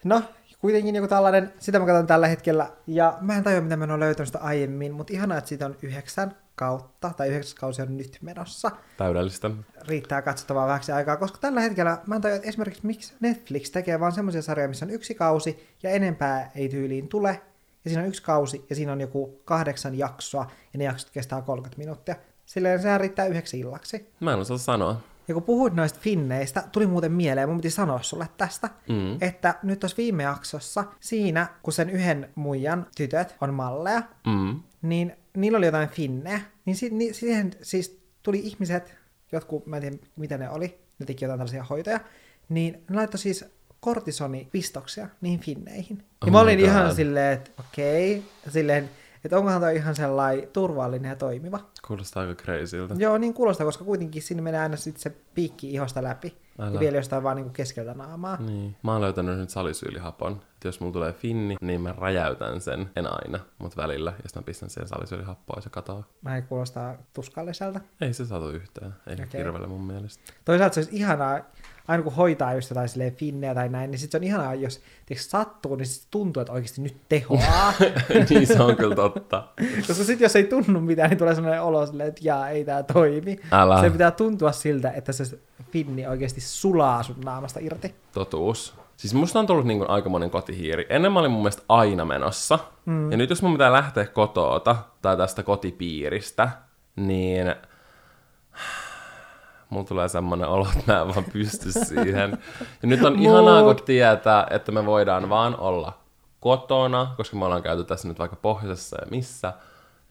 No, kuitenkin joku tällainen, sitä mä katson tällä hetkellä. Ja mä en tajua, mitä mä en ole löytänyt sitä aiemmin, mutta ihanaa, että siitä on yhdeksän kautta, tai yhdeksäs kausi on nyt menossa. Täydellistä. Riittää katsottavaa vähäksi aikaa, koska tällä hetkellä mä en tajua, että esimerkiksi miksi Netflix tekee vaan semmoisia sarjoja, missä on yksi kausi ja enempää ei tyyliin tule. Ja siinä on yksi kausi ja siinä on joku kahdeksan jaksoa ja ne jaksot kestää 30 minuuttia. Silleen sehän riittää yhdeksi illaksi. Mä en osaa sanoa. Ja kun puhuit noista finneistä, tuli muuten mieleen, mun piti sanoa sulle tästä, Mm. että nyt tuossa viime jaksossa, siinä kun sen yhden muijan tytöt on malleja, Mm. niin niillä oli jotain finnejä, niin si- ni- siihen siis tuli ihmiset, jotkut, mä en tiedä mitä ne oli, ne teki jotain tällaisia hoitoja, niin ne laittoi siis kortisonipistoksia niihin finneihin. Oh Ja mä my olin ihan God. silleen, että okei, silleen, että onkohan toi ihan sellainen turvallinen ja toimiva. Kuulostaa aika crazyltä. Joo, niin kuulostaa, koska kuitenkin sinne menee aina sitten se piikki ihosta läpi. Älä. Ja vielä jostain vaan niinku keskeltä naamaa. Niin. Mä oon löytänyt nyt salisyylihapon. Että jos mulla tulee finni, niin mä räjäytän sen. En aina, mutta välillä. Ja sitten mä pistän siihen salisyylihappoa ja se katoaa. Mä ei kuulostaa tuskalliselta. Ei se saatu yhtään. Ei okay. hirveellä mun mielestä. Toisaalta se olisi ihanaa, aina kun hoitaa just jotain silleen finnejä tai näin, niin sitten se on ihanaa, jos tiiäks, sattuu, niin sit tuntuu, että oikeasti nyt tehoaa. niin se on kyllä totta. Koska sitten jos ei tunnu mitään, niin tulee sellainen olo silleen, että jaa, ei tämä toimi. Älä. Se pitää tuntua siltä, että se finni oikeasti sulaa sun naamasta irti. Totuus. Siis musta on tullut niin kuin aikamoinen kotihiiri. Ennen mä olin mun mielestä aina menossa. Mm. Ja nyt jos mun pitää lähteä kotoota tai tästä kotipiiristä, niin mulla tulee semmoinen olo, että mä en vaan pysty siihen. Ja nyt on ihanaa, kun tietää, että me voidaan vaan olla kotona, koska me ollaan käyty tässä nyt vaikka pohjoisessa ja missä,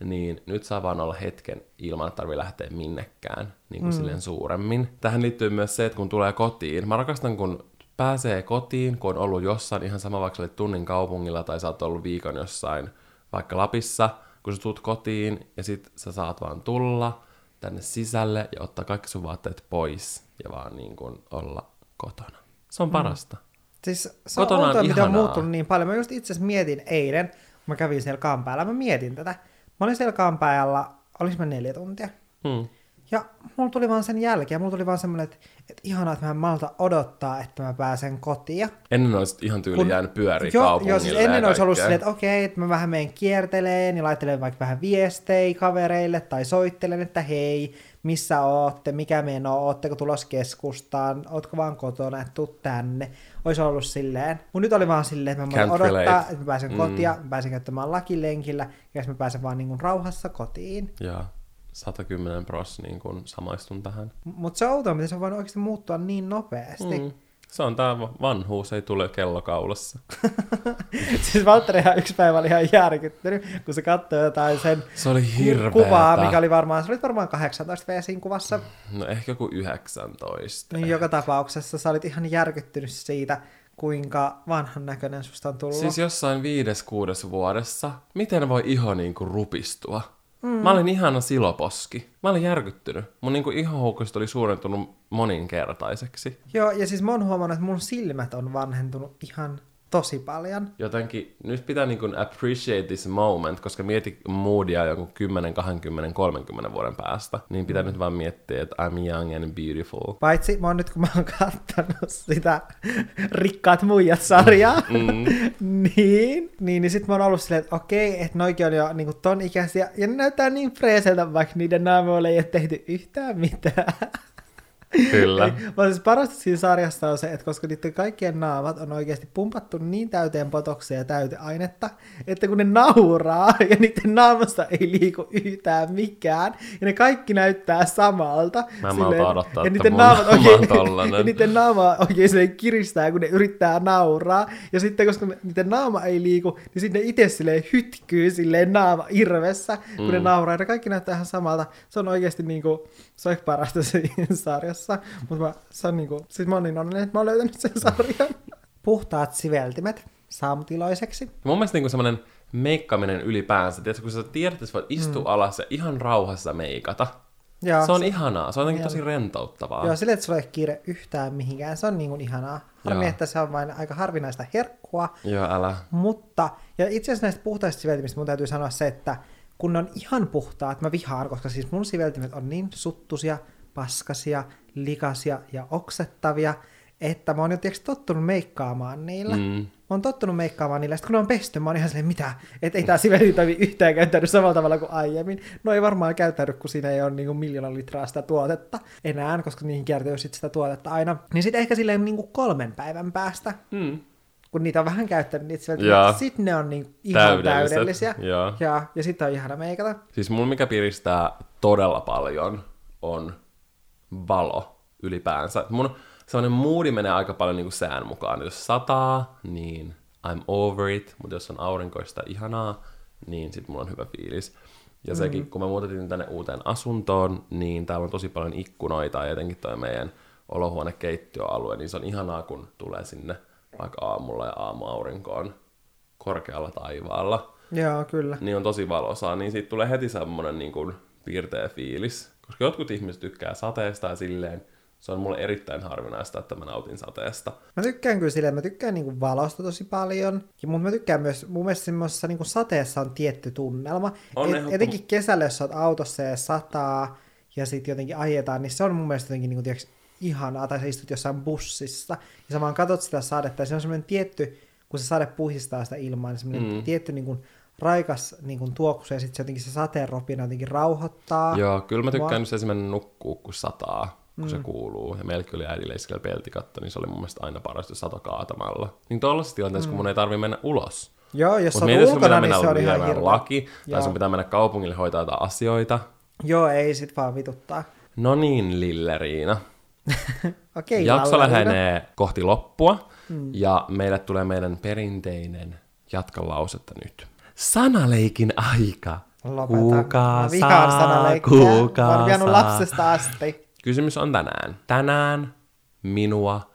niin nyt saa vaan olla hetken ilman, että tarvii lähteä minnekään niin kuin mm. silleen suuremmin. Tähän liittyy myös se, että kun tulee kotiin, mä rakastan, kun pääsee kotiin, kun on ollut jossain ihan sama, vaikka olit tunnin kaupungilla tai sä oot ollut viikon jossain vaikka Lapissa, kun sä tulet kotiin ja sit sä saat vaan tulla tänne sisälle ja ottaa kaikki sun vaatteet pois ja vaan niin kuin olla kotona. Se on parasta. Siis se Kotona on on mitä on muuttunut niin paljon. Mä just itse asiassa mietin eilen, kun mä kävin siellä kampaajalla, mä mietin tätä. Mä olin siellä kampaajalla, olis mä neljä tuntia. Hmm. Ja mulla tuli vaan sen jälkeen, mulla tuli vaan semmoinen, että, että ihanaa, että mä en malta odottaa, että mä pääsen kotiin. Ennen olisi ihan tyyli Kun- jäänyt pyöriä Joo, kaupungille joo, siis ja ennen olisi ollut silleen, että okei, että mä vähän menen kierteleen ja laittelen vaikka vähän viestejä kavereille tai soittelen, että hei, missä ootte, mikä meno, ootteko tulos keskustaan, ootko vaan kotona, että tuu tänne. Olisi ollut silleen. Mun nyt oli vaan silleen, että mä voin odottaa, relate. että mä pääsen Mm. kotiin, mä pääsen käyttämään lakilenkillä ja mä pääsen vaan niin kuin rauhassa kotiin. Ja 110 pros niin kuin samaistun tähän. Mutta se outoa, miten se on voinut oikeasti muuttua niin nopeasti. Mm. Se on tää vanhuus, ei tule kellokaulassa. siis Valtteri ihan yksi päivä oli ihan järkyttynyt, kun se katsoi jotain sen Se oli hirveetä. kuvaa, mikä oli varmaan, se oli varmaan 18 V kuvassa. No ehkä joku 19. Niin joka tapauksessa sä olit ihan järkyttynyt siitä, kuinka vanhan näköinen susta on tullut. Siis jossain viides, kuudes vuodessa, miten voi iho niinku rupistua? Mm. Mä olin ihana siloposki. Mä olin järkyttynyt. Mun niinku ihohoukkuiset oli suurentunut moninkertaiseksi. Joo, ja siis mä oon huomannut, että mun silmät on vanhentunut ihan tosi paljon. Jotenkin nyt pitää niin kuin appreciate this moment, koska mieti moodia joku 10, 20, 30 vuoden päästä, niin pitää mm. nyt vaan miettiä, että I'm young and beautiful. Paitsi mä oon nyt, kun mä oon kattanut sitä Rikkaat muijat-sarjaa, mm. niin, niin, niin sit mä oon ollut silleen, että okei, että noikin on jo niin kuin ton ikäisiä, ja ne näyttää niin freeseltä, vaikka niiden naamoille ei ole tehty yhtään mitään. Kyllä. Vaan siis parasta siinä sarjassa on se, että koska niiden kaikkien naamat on oikeasti pumpattu niin täyteen potoksia ja täyteainetta, että kun ne nauraa ja niiden naamasta ei liiku yhtään mikään, ja ne kaikki näyttää samalta. Mä en silleen, odottaa, ja niiden naamat oikein, ja niiden naama oikein se kiristää, kun ne yrittää nauraa. Ja sitten koska niiden naama ei liiku, niin sitten ne itse silleen hytkyy silleen naama irvessä, kun mm. ne nauraa. Ja ne kaikki näyttää ihan samalta. Se on oikeasti niinku, se on parasta siinä sarjassa, mutta mä, se on niinku, sit mä oon niin onnellinen, että mä oon löytänyt sen sarjan. Puhtaat siveltimet saamutiloiseksi. Mun mielestä niinku semmonen meikkaaminen ylipäänsä, tiedätkö, kun sä tiedät, että sä voit istua mm. alas ja ihan rauhassa meikata. Joo, se on se, ihanaa, se on jotenkin tosi rentouttavaa. Joo, sille, että sulla ei kiire yhtään mihinkään, se on niin kuin ihanaa. Harmi, että se on vain aika harvinaista herkkua. Joo, älä. Mutta, ja itse asiassa näistä puhtaista siveltimistä mun täytyy sanoa se, että kun ne on ihan puhtaat, mä vihaan, koska siis mun siveltimet on niin suttusia, paskasia, likasia ja oksettavia, että mä oon jo tiiäks, tottunut meikkaamaan niillä. Mm. Mä oon tottunut meikkaamaan niillä, sitten kun ne on pesty, mä oon ihan silleen, mitä? Että ei tää sivelitoimi yhtään käyttänyt samalla tavalla kuin aiemmin. No ei varmaan käyttänyt, kun siinä ei ole niinku miljoona litraa sitä tuotetta enää, koska niihin kiertyy sitten sitä tuotetta aina. Niin sitten ehkä silleen niinku kolmen päivän päästä. Mm kun niitä on vähän käyttänyt, niin sitten ne on niin ihan täydellisiä. Ja, ja, ja sitten on ihana meikata. Siis mun mikä piristää todella paljon on valo ylipäänsä. Mun sellainen moodi menee aika paljon niin kuin sään mukaan. Jos sataa, niin I'm over it, mutta jos on aurinkoista ihanaa, niin sitten mulla on hyvä fiilis. Ja mm. sekin, kun me muutettiin tänne uuteen asuntoon, niin täällä on tosi paljon ikkunoita ja jotenkin toi meidän olohuone-keittiöalue, niin se on ihanaa, kun tulee sinne vaikka aamulla ja aamuaurinko on korkealla taivaalla. Joo, kyllä. Niin on tosi valosaa, niin siitä tulee heti semmoinen niin kuin piirteä fiilis. Koska jotkut ihmiset tykkää sateesta ja silleen, se on mulle erittäin harvinaista, että mä nautin sateesta. Mä tykkään kyllä silleen, mä tykkään niinku valosta tosi paljon, mutta mä tykkään myös, mun mielestä semmoisessa niinku sateessa on tietty tunnelma. On Et, etenkin kesällä, jos sä oot autossa ja sataa, ja sitten jotenkin ajetaan, niin se on mun mielestä jotenkin niinku, tiiäks, ihanaa, tai sä istut jossain bussissa, ja sä vaan katsot sitä sadetta, ja se on semmoinen tietty, kun se sade puhistaa sitä ilmaa, niin semmoinen mm. tietty niin kuin, raikas niin kuin, tuoksu, ja sitten se jotenkin se sateen ropina jotenkin rauhoittaa. Joo, kyllä mä tykkään nyt esimerkiksi nukkuu, kun sataa, kun mm. se kuuluu. Ja meilläkin oli äidille iskellä peltikatto, niin se oli mun mielestä aina parasta sato kaatamalla. Niin tuollaisessa tilanteessa, mm. kun mun ei tarvi mennä ulos. Joo, jos Mut on ulkona, niin se on ihan hirveä. laki, Joo. tai sun pitää mennä kaupungille hoitaa jotain asioita. Joo, ei sit vaan vituttaa. No niin, Lilleriina. okay, Jakso lähenee kohti loppua, mm. ja meille tulee meidän perinteinen jatkalausetta nyt. Sanaleikin aika. Lopeta. vihaan sanaleikkiä. Kuka Olen vienyt lapsesta asti. Kysymys on tänään. Tänään minua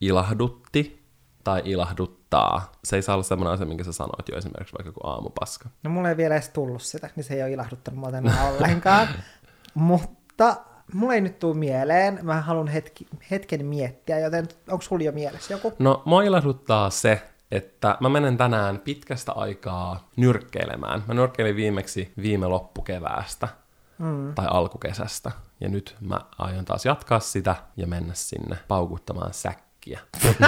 ilahdutti tai ilahduttaa. Se ei saa olla sellainen asia, minkä sä sanoit jo esimerkiksi vaikka kuin aamupaska. No mulla ei vielä edes tullut sitä, niin se ei ole ilahduttanut mua tänään ollenkaan. Mutta mulla ei nyt tule mieleen. Mä haluan hetki, hetken miettiä, joten onko sulla jo mielessä joku? No, mua ilahduttaa se, että mä menen tänään pitkästä aikaa nyrkkeilemään. Mä nyrkkeilin viimeksi viime loppukeväästä mm. tai alkukesästä. Ja nyt mä aion taas jatkaa sitä ja mennä sinne paukuttamaan säkkiä.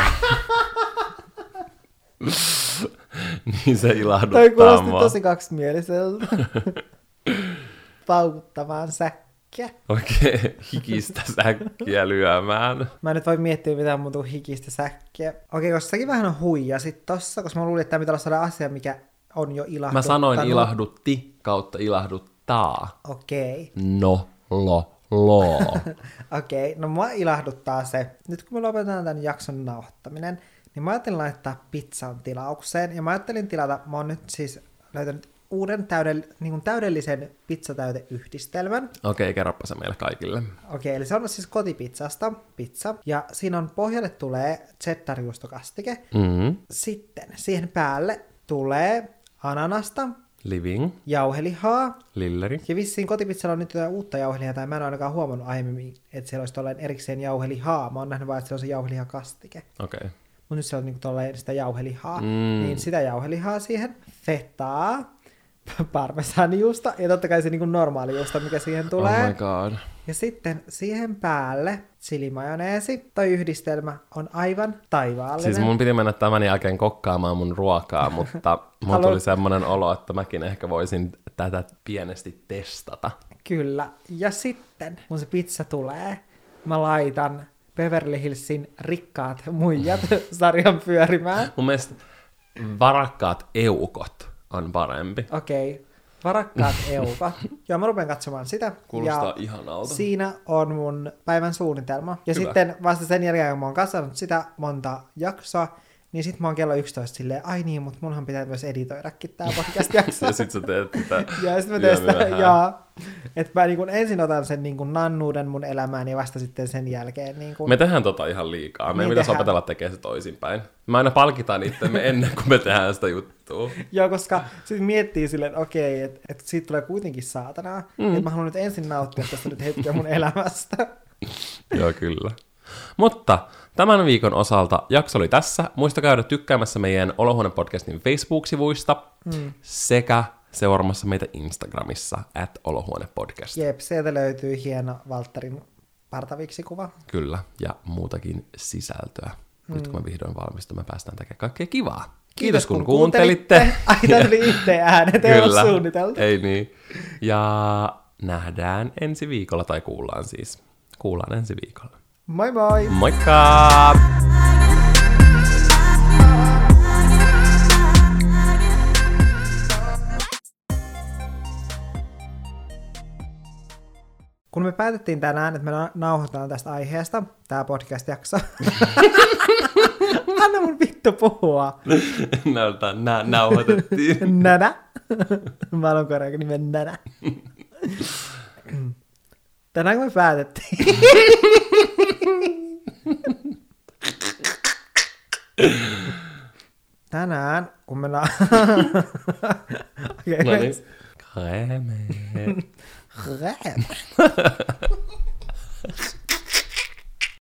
niin se ilahduttaa Toi kuulosti mua. tosi kaksimieliseltä. paukuttamaan säkkiä säkkiä. Okei, okay, hikistä säkkiä lyömään. Mä en nyt voi miettiä mitään muuta hikistä säkkiä. Okei, okay, koska säkin vähän huijasit tossa, koska mä luulin, että tämä pitää olla sellainen asia, mikä on jo ilahduttanut. Mä sanoin ilahdutti kautta ilahduttaa. Okei. Okay. No, lo, lo. Okei, okay, no mua ilahduttaa se. Nyt kun me lopetetaan tämän jakson nauhoittaminen, niin mä ajattelin laittaa pizzan tilaukseen. Ja mä ajattelin tilata, mä oon nyt siis löytänyt uuden täydell, niin kuin täydellisen pizzatäyteyhdistelmän. Okei, okay, kerropa se meille kaikille. Okei, okay, eli se on siis kotipizzasta pizza, ja siinä on pohjalle tulee cheddar-juustokastike. Mm-hmm. Sitten siihen päälle tulee ananasta Living, jauhelihaa, Lilleri. ja vissiin kotipizzalla on nyt jotain uutta jauhelihaa, tai mä en ainakaan huomannut aiemmin, että siellä olisi tolleen erikseen jauhelihaa. Mä oon nähnyt vaan, että se on se jauhelihakastike. Okei. Okay. Mutta nyt se on niinku tolleen sitä jauhelihaa. Mm. Niin sitä jauhelihaa siihen, fetaa, parmesanijuusta ja totta kai se niinku normaali juusta, mikä siihen tulee. Oh my god. Ja sitten siihen päälle chilimajoneesi. Toi yhdistelmä on aivan taivaallinen. Siis mun piti mennä tämän jälkeen kokkaamaan mun ruokaa, mutta mulla Haluan- tuli semmoinen olo, että mäkin ehkä voisin tätä pienesti testata. Kyllä. Ja sitten, kun se pizza tulee, mä laitan Beverly Hillsin rikkaat muijat sarjan pyörimään. Mun mielestä varakkaat eukot on parempi. Okei. Okay. Varakkaat eukot. Joo, mä rupean katsomaan sitä. Kuulostaa ja ihanalta. Siinä on mun päivän suunnitelma. Ja Hyvä. sitten vasta sen jälkeen, kun mä oon kasvanut sitä monta jaksoa, niin sit mä oon kello 11 silleen, ai niin, mutta munhan pitää myös editoidakin tää podcast-jakso. Ja sit sä teet tätä Ja sitten mä teen sitä, ja, että mä niin kun ensin otan sen niin kun nannuuden mun elämään ja vasta sitten sen jälkeen niin kun, Me tehdään tota ihan liikaa. Meidän Niin pitäisi tehdään. opetella tekemään se toisinpäin. Me aina palkitaan itsemme ennen kuin me tehdään sitä juttua. Joo, koska sitten miettii silleen, että okei, että et siitä tulee kuitenkin saatanaa. Mm. Että mä haluan nyt ensin nauttia tästä nyt hetkeä mun elämästä. Joo, kyllä. Mutta tämän viikon osalta jakso oli tässä. Muista käydä tykkäämässä meidän Olohuone-podcastin Facebook-sivuista mm. sekä seuraamassa meitä Instagramissa at Olohuone-podcast. Jep, sieltä löytyy hieno Valtterin partaviksi-kuva. Kyllä, ja muutakin sisältöä. Mm. Nyt kun me vihdoin valmistumme, päästään tekemään kaikkea kivaa. Kiitos, kun, kuuntelitte. Ai, tää tuli yhteen äänet, ei ollut suunniteltu. ei niin. Ja nähdään ensi viikolla, tai kuullaan siis. Kuullaan ensi viikolla. Moi moi! Moikka! Kun me päätettiin tänään, että me na- nauhoitetaan tästä aiheesta, tämä podcast-jakso. Anna mun vittu puhua. Näytä, nä, nauhoitettiin. Nänä. Mä haluan korjaa nimen Nänä. Tänään kun me päätettiin. tänään, kun me okay, no niin. Krämen. Krämen.